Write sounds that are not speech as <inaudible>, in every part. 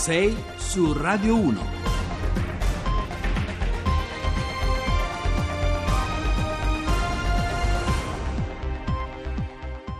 6 su Radio 1.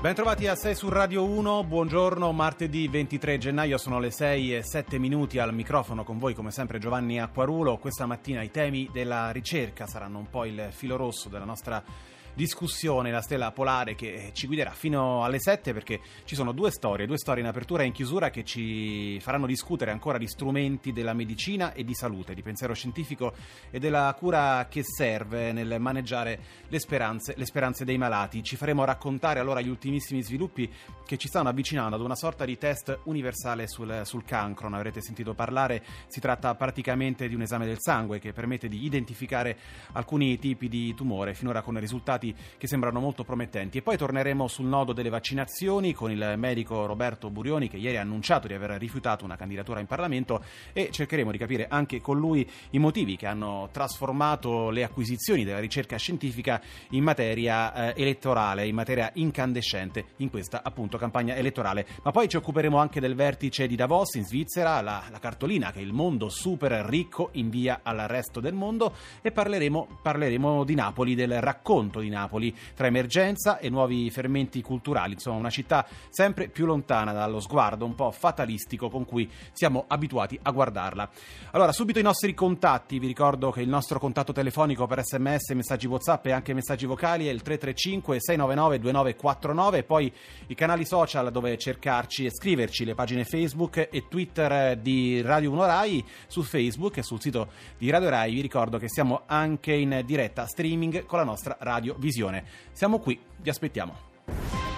Bentrovati a 6 su Radio 1, buongiorno, martedì 23 gennaio sono le 6 e 7 minuti al microfono con voi come sempre Giovanni Acquarulo. Questa mattina i temi della ricerca saranno un po' il filo rosso della nostra discussione, la stella polare che ci guiderà fino alle 7 perché ci sono due storie, due storie in apertura e in chiusura che ci faranno discutere ancora di strumenti della medicina e di salute, di pensiero scientifico e della cura che serve nel maneggiare le speranze, le speranze dei malati. Ci faremo raccontare allora gli ultimissimi sviluppi che ci stanno avvicinando ad una sorta di test universale sul, sul cancro, ne avrete sentito parlare, si tratta praticamente di un esame del sangue che permette di identificare alcuni tipi di tumore, finora con risultati risultati che sembrano molto promettenti. E poi torneremo sul nodo delle vaccinazioni con il medico Roberto Burioni che ieri ha annunciato di aver rifiutato una candidatura in Parlamento e cercheremo di capire anche con lui i motivi che hanno trasformato le acquisizioni della ricerca scientifica in materia eh, elettorale, in materia incandescente in questa appunto campagna elettorale. Ma poi ci occuperemo anche del vertice di Davos in Svizzera, la, la cartolina che il mondo super ricco invia al resto del mondo e parleremo, parleremo di Napoli, del racconto di Napoli, tra emergenza e nuovi fermenti culturali, insomma una città sempre più lontana dallo sguardo un po' fatalistico con cui siamo abituati a guardarla. Allora, subito i nostri contatti, vi ricordo che il nostro contatto telefonico per sms, messaggi whatsapp e anche messaggi vocali è il 335 699 2949 poi i canali social dove cercarci e scriverci, le pagine Facebook e Twitter di Radio 1 Rai, su Facebook e sul sito di Radio Rai vi ricordo che siamo anche in diretta streaming con la nostra radio Visione. Siamo qui, vi aspettiamo.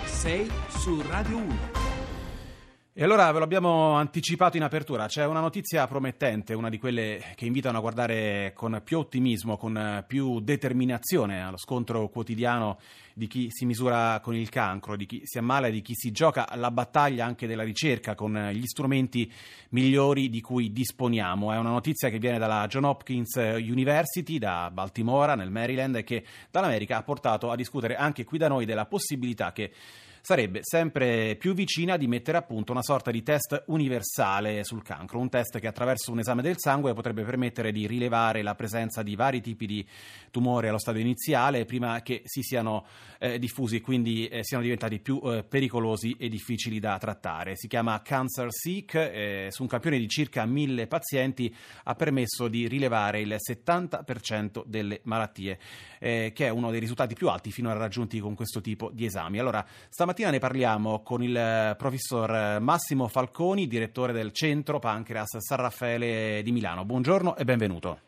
6 su Radio 1. E allora ve lo abbiamo anticipato in apertura, c'è una notizia promettente, una di quelle che invitano a guardare con più ottimismo, con più determinazione allo scontro quotidiano di chi si misura con il cancro, di chi si ammala di chi si gioca la battaglia anche della ricerca con gli strumenti migliori di cui disponiamo. È una notizia che viene dalla John Hopkins University da Baltimora nel Maryland e che dall'America ha portato a discutere anche qui da noi della possibilità che sarebbe sempre più vicina di mettere a punto una sorta di test universale sul cancro, un test che attraverso un esame del sangue potrebbe permettere di rilevare la presenza di vari tipi di tumore allo stadio iniziale prima che si siano eh, diffusi e quindi eh, siano diventati più eh, pericolosi e difficili da trattare. Si chiama Cancer Seek, eh, su un campione di circa mille pazienti ha permesso di rilevare il 70% delle malattie, eh, che è uno dei risultati più alti finora raggiunti con questo tipo di esami. Allora, stamattina Stamattina ne parliamo con il eh, professor eh, Massimo Falconi, direttore del Centro Pancreas San Raffaele di Milano. Buongiorno e benvenuto.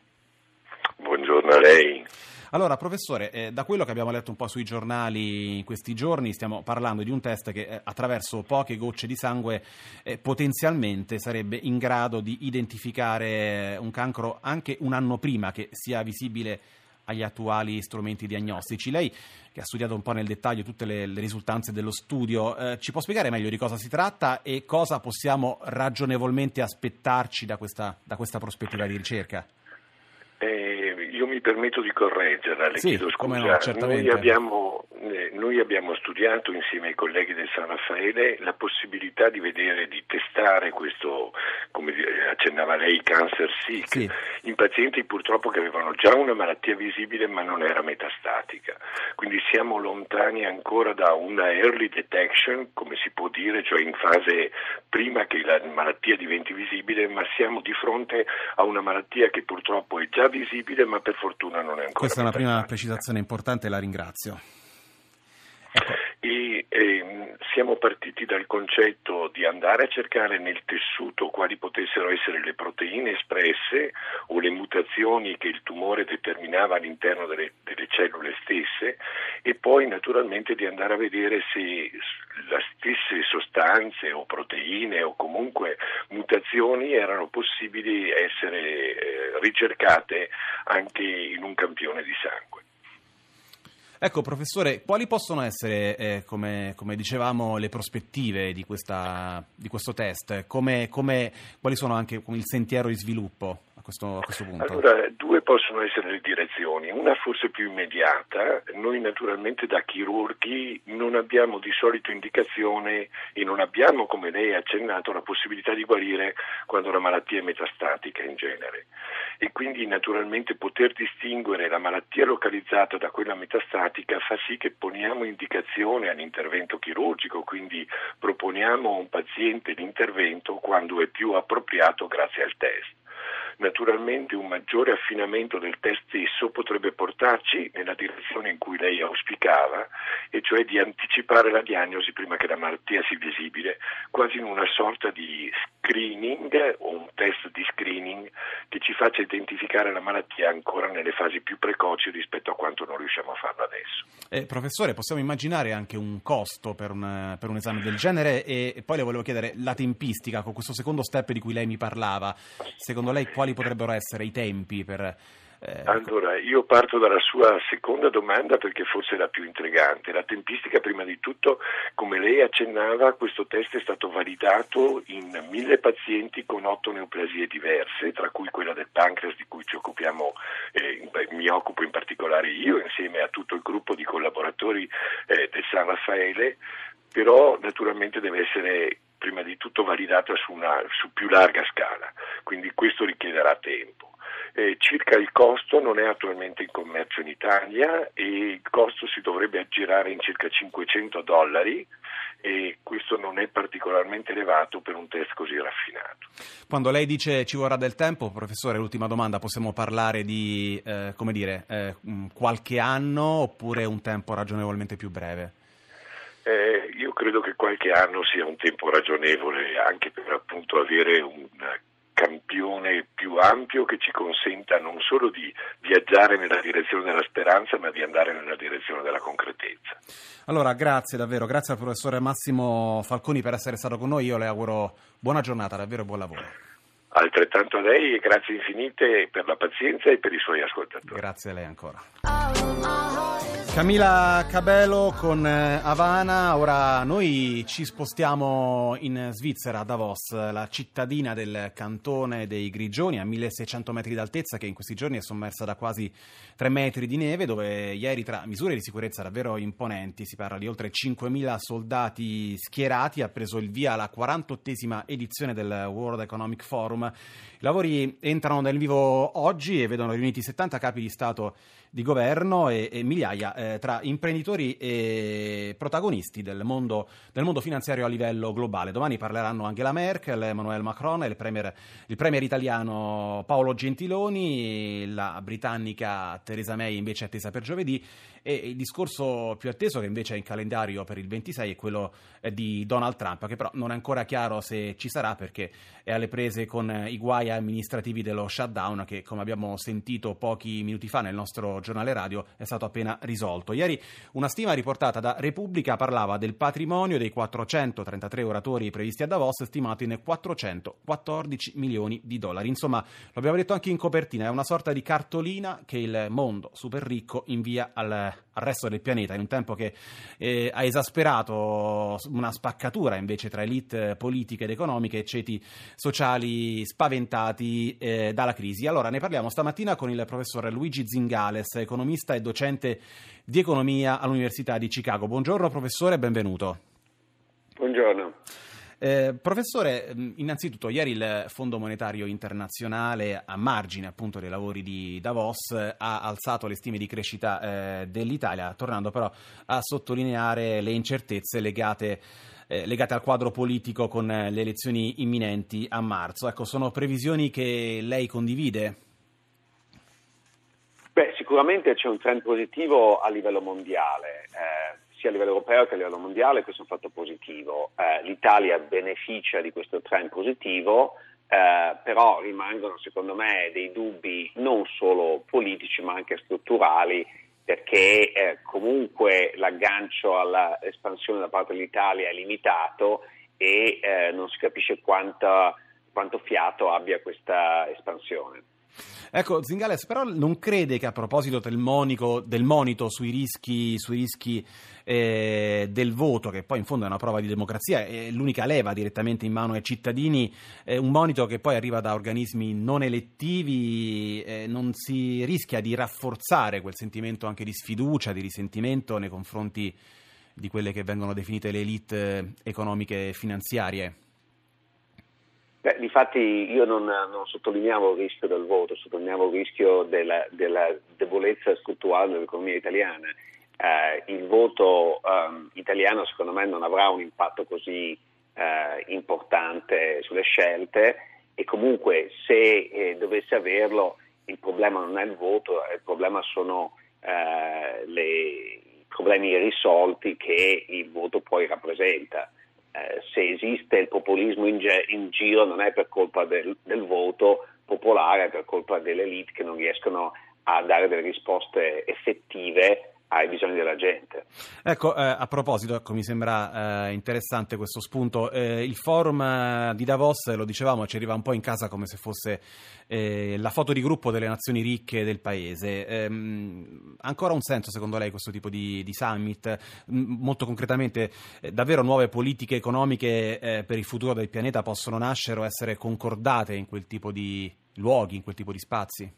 Buongiorno a lei. Allora, professore, eh, da quello che abbiamo letto un po' sui giornali in questi giorni, stiamo parlando di un test che eh, attraverso poche gocce di sangue eh, potenzialmente sarebbe in grado di identificare un cancro anche un anno prima che sia visibile agli attuali strumenti diagnostici. Lei, che ha studiato un po' nel dettaglio tutte le, le risultanze dello studio, eh, ci può spiegare meglio di cosa si tratta e cosa possiamo ragionevolmente aspettarci da questa, da questa prospettiva di ricerca? Eh, io mi permetto di correggerla, le sì, chiedo scusa. No, noi, abbiamo, noi, abbiamo, studiato insieme ai colleghi del San Raffaele la possibilità di vedere, di testare questo, come accennava lei, cancer sick, sì. in pazienti purtroppo che avevano già una malattia visibile ma non era metastatica. Quindi siamo lontani ancora da una early detection, come si può dire, cioè in fase prima che la malattia diventi visibile, ma siamo di fronte a una malattia che purtroppo è già visibile ma per fortuna non è ancora. Questa è una prima precisazione importante la ringrazio. E, e, siamo partiti dal concetto di andare a cercare nel tessuto quali potessero essere le proteine espresse o le mutazioni che il tumore determinava all'interno delle, delle cellule stesse e poi naturalmente di andare a vedere se le stesse sostanze o proteine o comunque mutazioni erano possibili essere eh, ricercate anche in un campione di sangue. Ecco, professore, quali possono essere, eh, come, come, dicevamo, le prospettive di, questa, di questo test? Come, come, quali sono anche il sentiero di sviluppo questo, a questo punto? Allora, due possono essere le direzioni, una forse più immediata, noi naturalmente da chirurghi non abbiamo di solito indicazione e non abbiamo, come lei ha accennato, la possibilità di guarire quando la malattia è metastatica in genere e quindi naturalmente poter distinguere la malattia localizzata da quella metastatica fa sì che poniamo indicazione all'intervento chirurgico, quindi proponiamo a un paziente l'intervento quando è più appropriato grazie al test. Naturalmente un maggiore affinamento del test stesso potrebbe portarci nella direzione in cui lei auspicava, e cioè di anticipare la diagnosi prima che la malattia sia visibile, quasi in una sorta di screening o un test di screening faccia identificare la malattia ancora nelle fasi più precoci rispetto a quanto non riusciamo a farlo adesso. Eh, professore, possiamo immaginare anche un costo per un, per un esame del genere e, poi le volevo chiedere la tempistica con questo secondo step di cui lei mi parlava. Secondo lei quali potrebbero essere i tempi per allora, io parto dalla sua seconda domanda perché forse è la più intrigante. La tempistica, prima di tutto, come lei accennava, questo test è stato validato in mille pazienti con otto neoplasie diverse, tra cui quella del pancreas di cui ci occupiamo, eh, mi occupo in particolare io, insieme a tutto il gruppo di collaboratori eh, del San Raffaele, però naturalmente deve essere prima di tutto validata su, una, su più larga scala, quindi questo richiederà tempo. Eh, circa il costo non è attualmente in commercio in Italia e il costo si dovrebbe aggirare in circa 500 dollari e questo non è particolarmente elevato per un test così raffinato. Quando lei dice ci vorrà del tempo, professore, l'ultima domanda, possiamo parlare di eh, come dire, eh, qualche anno oppure un tempo ragionevolmente più breve? Eh, io credo che qualche anno sia un tempo ragionevole anche per appunto avere un campione più ampio che ci consenta non solo di viaggiare nella direzione della speranza, ma di andare nella direzione della concretezza. Allora, grazie davvero, grazie al professore Massimo Falconi per essere stato con noi. Io le auguro buona giornata, davvero buon lavoro. Altrettanto a lei e grazie infinite per la pazienza e per i suoi ascoltatori. Grazie a lei ancora. Camila Cabello con eh, Havana, ora noi ci spostiamo in Svizzera, a Davos, la cittadina del cantone dei Grigioni a 1600 metri d'altezza che in questi giorni è sommersa da quasi 3 metri di neve dove ieri tra misure di sicurezza davvero imponenti, si parla di oltre 5.000 soldati schierati, ha preso il via la 48esima edizione del World Economic Forum. I lavori entrano nel vivo oggi e vedono riuniti 70 capi di Stato di governo e, e migliaia eh, tra imprenditori e protagonisti del mondo, del mondo, finanziario a livello globale. Domani parleranno Angela Merkel, Emmanuel Macron, il premier, il premier italiano Paolo Gentiloni, la britannica Theresa May invece è attesa per giovedì e il discorso più atteso che invece è in calendario per il 26 è quello eh, di Donald Trump, che però non è ancora chiaro se ci sarà perché è alle prese con i guai amministrativi dello shutdown che come abbiamo sentito pochi minuti fa nel nostro giornale radio è stato appena risolto. Ieri una stima riportata da Repubblica parlava del patrimonio dei 433 oratori previsti a Davos stimato in 414 milioni di dollari. Insomma, lo abbiamo detto anche in copertina, è una sorta di cartolina che il mondo super ricco invia al al resto del pianeta, in un tempo che eh, ha esasperato una spaccatura invece tra elite politiche ed economiche e ceti sociali spaventati eh, dalla crisi. Allora ne parliamo stamattina con il professor Luigi Zingales, economista e docente di economia all'Università di Chicago. Buongiorno professore, benvenuto. Buongiorno. Eh, professore, innanzitutto ieri il Fondo Monetario Internazionale, a margine appunto dei lavori di Davos, ha alzato le stime di crescita eh, dell'Italia, tornando però a sottolineare le incertezze legate eh, legate al quadro politico con le elezioni imminenti a marzo. Ecco, sono previsioni che lei condivide? Beh, sicuramente c'è un trend positivo a livello mondiale. Eh, sia a livello europeo che a livello mondiale, questo è un fatto positivo. Eh, L'Italia beneficia di questo trend positivo, eh, però rimangono secondo me dei dubbi non solo politici ma anche strutturali perché eh, comunque l'aggancio all'espansione da parte dell'Italia è limitato e eh, non si capisce quanta, quanto fiato abbia questa espansione. Ecco, Zingales però non crede che a proposito del, monico, del monito sui rischi, sui rischi eh, del voto, che poi in fondo è una prova di democrazia, è l'unica leva direttamente in mano ai cittadini, eh, un monito che poi arriva da organismi non elettivi, eh, non si rischia di rafforzare quel sentimento anche di sfiducia, di risentimento nei confronti di quelle che vengono definite le elite economiche e finanziarie? Beh, difatti io non, non, sottolineavo il rischio del voto, sottolineavo il rischio della, della debolezza strutturale dell'economia italiana. Eh, il voto um, italiano secondo me non avrà un impatto così eh, importante sulle scelte e comunque se eh, dovesse averlo il problema non è il voto, il problema sono eh, i problemi irrisolti che il voto poi rappresenta. Eh, se esiste il populismo in, ge- in, giro non è per colpa del, del voto popolare, è per colpa delle elite che non riescono a dare delle risposte effettive ai bisogni della gente. Ecco, eh, a proposito, ecco, mi sembra eh, interessante questo spunto. Eh, il forum eh, di Davos, lo dicevamo, ci arriva un po' in casa come se fosse eh, la foto di gruppo delle nazioni ricche del paese. Ehm, ancora un senso, secondo lei, questo tipo di, di summit? M- molto concretamente, eh, davvero nuove politiche economiche per il futuro del pianeta possono nascere o essere concordate in quel tipo di luoghi, in quel tipo di spazi?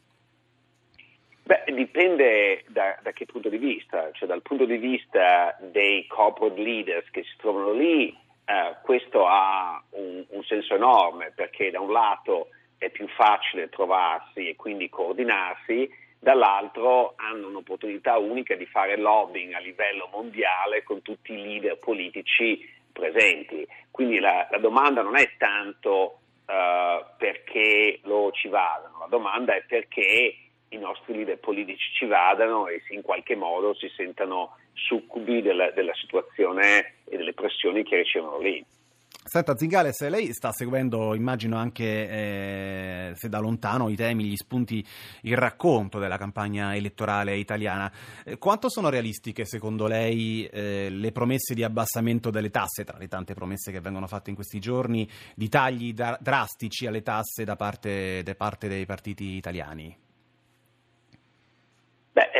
Beh, dipende da, da, che punto di vista, cioè dal punto di vista dei corporate leaders che si trovano lì, eh, questo ha un, un, senso enorme perché da un lato è più facile trovarsi e quindi coordinarsi, dall'altro hanno un'opportunità unica di fare lobbying a livello mondiale con tutti i leader politici presenti. Quindi la, la domanda non è tanto uh, perché loro ci vadano, la domanda è perché i nostri leader politici ci vadano e in qualche modo si sentano succubi della, della situazione e delle pressioni che ricevono lì. Senta Zingales, lei sta seguendo, immagino anche eh, se da lontano, i temi, gli spunti, il racconto della campagna elettorale italiana. Eh, quanto sono realistiche secondo lei eh, le promesse di abbassamento delle tasse, tra le tante promesse che vengono fatte in questi giorni, di tagli da- drastici alle tasse da parte, da parte dei partiti italiani? Beh,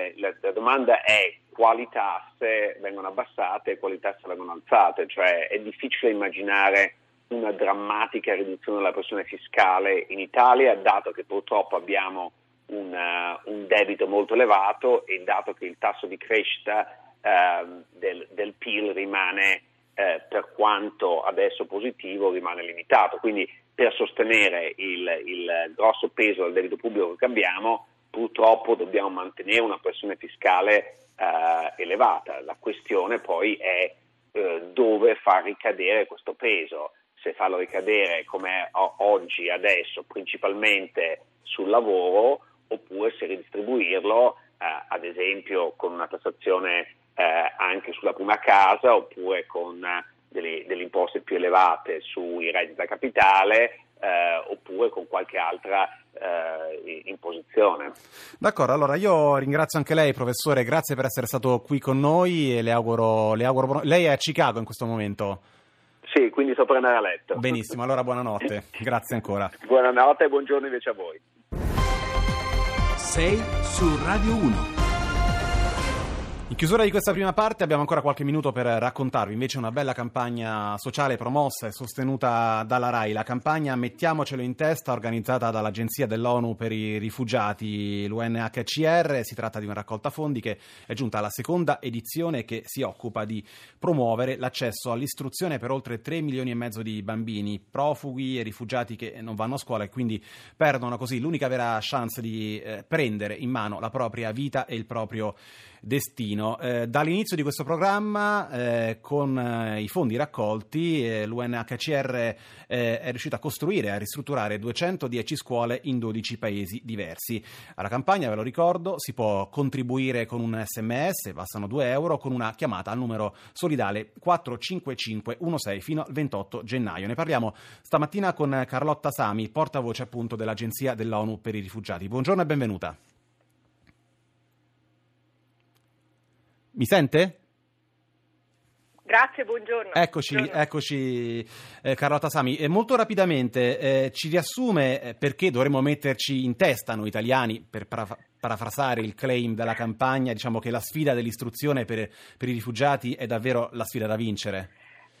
il, la, la, domanda è quali tasse vengono abbassate e quali tasse vengono alzate, cioè è difficile immaginare una drammatica riduzione della pressione fiscale in Italia, dato che purtroppo abbiamo un, uh, un debito molto elevato e dato che il tasso di crescita uh, del, del, PIL rimane, uh, per quanto adesso positivo, rimane limitato. Quindi per sostenere il, il grosso peso del debito pubblico che abbiamo, purtroppo dobbiamo mantenere una pressione fiscale eh, elevata. La questione poi è eh, dove far ricadere questo peso, se farlo ricadere come oggi, adesso, principalmente sul lavoro, oppure se ridistribuirlo, eh, ad esempio con una tassazione eh, anche sulla prima casa, oppure con delle, delle imposte più elevate sui redditi da capitale, eh, oppure con qualche altra eh, imposizione. D'accordo, allora io ringrazio anche lei professore, grazie per essere stato qui con noi e le auguro, le auguro lei è a Chicago in questo momento. Sì, quindi sto per andare a letto. Benissimo, allora buonanotte, <laughs> grazie ancora. Buonanotte e buongiorno invece a voi. Sei su Radio 1. In chiusura di questa prima parte abbiamo ancora qualche minuto per raccontarvi. Invece una bella campagna sociale promossa e sostenuta dalla RAI, la campagna Mettiamocelo in testa organizzata dall'Agenzia dell'ONU per i rifugiati, l'UNHCR, si tratta di una raccolta fondi che è giunta alla seconda edizione che si occupa di promuovere l'accesso all'istruzione per oltre 3 milioni e mezzo di bambini, profughi e rifugiati che non vanno a scuola e quindi perdono così l'unica vera chance di eh, prendere in mano la propria vita e il proprio destino. Eh, dall'inizio di questo programma, eh, con eh, i fondi raccolti, eh, l'UNHCR eh, è riuscito a costruire e a ristrutturare 210 scuole in 12 paesi diversi. Alla campagna, ve lo ricordo, si può contribuire con un sms, bastano 2 euro, con una chiamata al numero solidale 45516 fino al 28 gennaio. Ne parliamo stamattina con Carlotta Sami, portavoce appunto dell'Agenzia dell'ONU per i rifugiati. Buongiorno e benvenuta. Mi sente? Grazie, buongiorno. Eccoci, buongiorno. eccoci eh, Carlotta Sami. Eh, molto rapidamente eh, ci riassume eh, perché dovremmo metterci in testa noi italiani, per para- parafrasare il claim della campagna, diciamo che la sfida dell'istruzione per, per i rifugiati è davvero la sfida da vincere.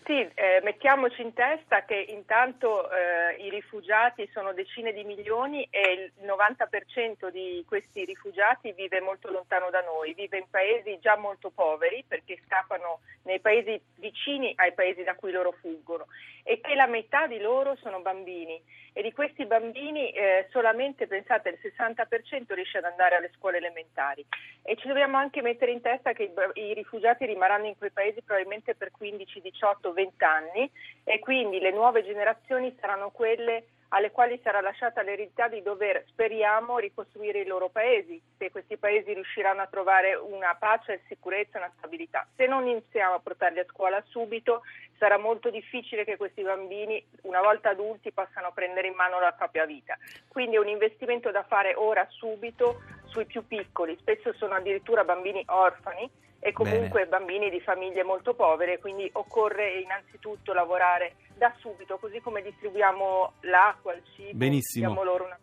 Sì, eh, mettiamoci in testa che intanto eh, i rifugiati sono decine di milioni e il 90% di questi rifugiati vive molto lontano da noi, vive in paesi già molto poveri perché scappano nei paesi vicini ai paesi da cui loro fuggono e che la metà di loro sono bambini e di questi bambini eh, solamente pensate il 60% riesce ad andare alle scuole elementari. E ci dobbiamo anche mettere in testa che i, i rifugiati rimarranno in quei paesi probabilmente per 15, 18, 20 anni. E quindi le nuove generazioni saranno quelle alle quali sarà lasciata l'eredità di dover, speriamo, ricostruire i loro paesi, se questi paesi riusciranno a trovare una pace, sicurezza e una stabilità. Se non iniziamo a portarli a scuola subito, sarà molto difficile che questi bambini, una volta adulti, possano prendere in mano la propria vita. Quindi è un investimento da fare ora, subito, sui più piccoli, spesso sono addirittura bambini orfani e comunque Bene. bambini di famiglie molto povere, quindi occorre innanzitutto lavorare da subito, così come distribuiamo l'acqua, il cibo, Benissimo. diamo loro una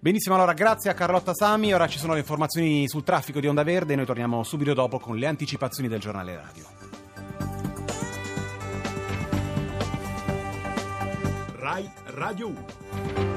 Benissimo, allora grazie a Carlotta Sami, ora ci sono le informazioni sul traffico di Onda Verde, noi torniamo subito dopo con le anticipazioni del giornale radio. RAI Radio 1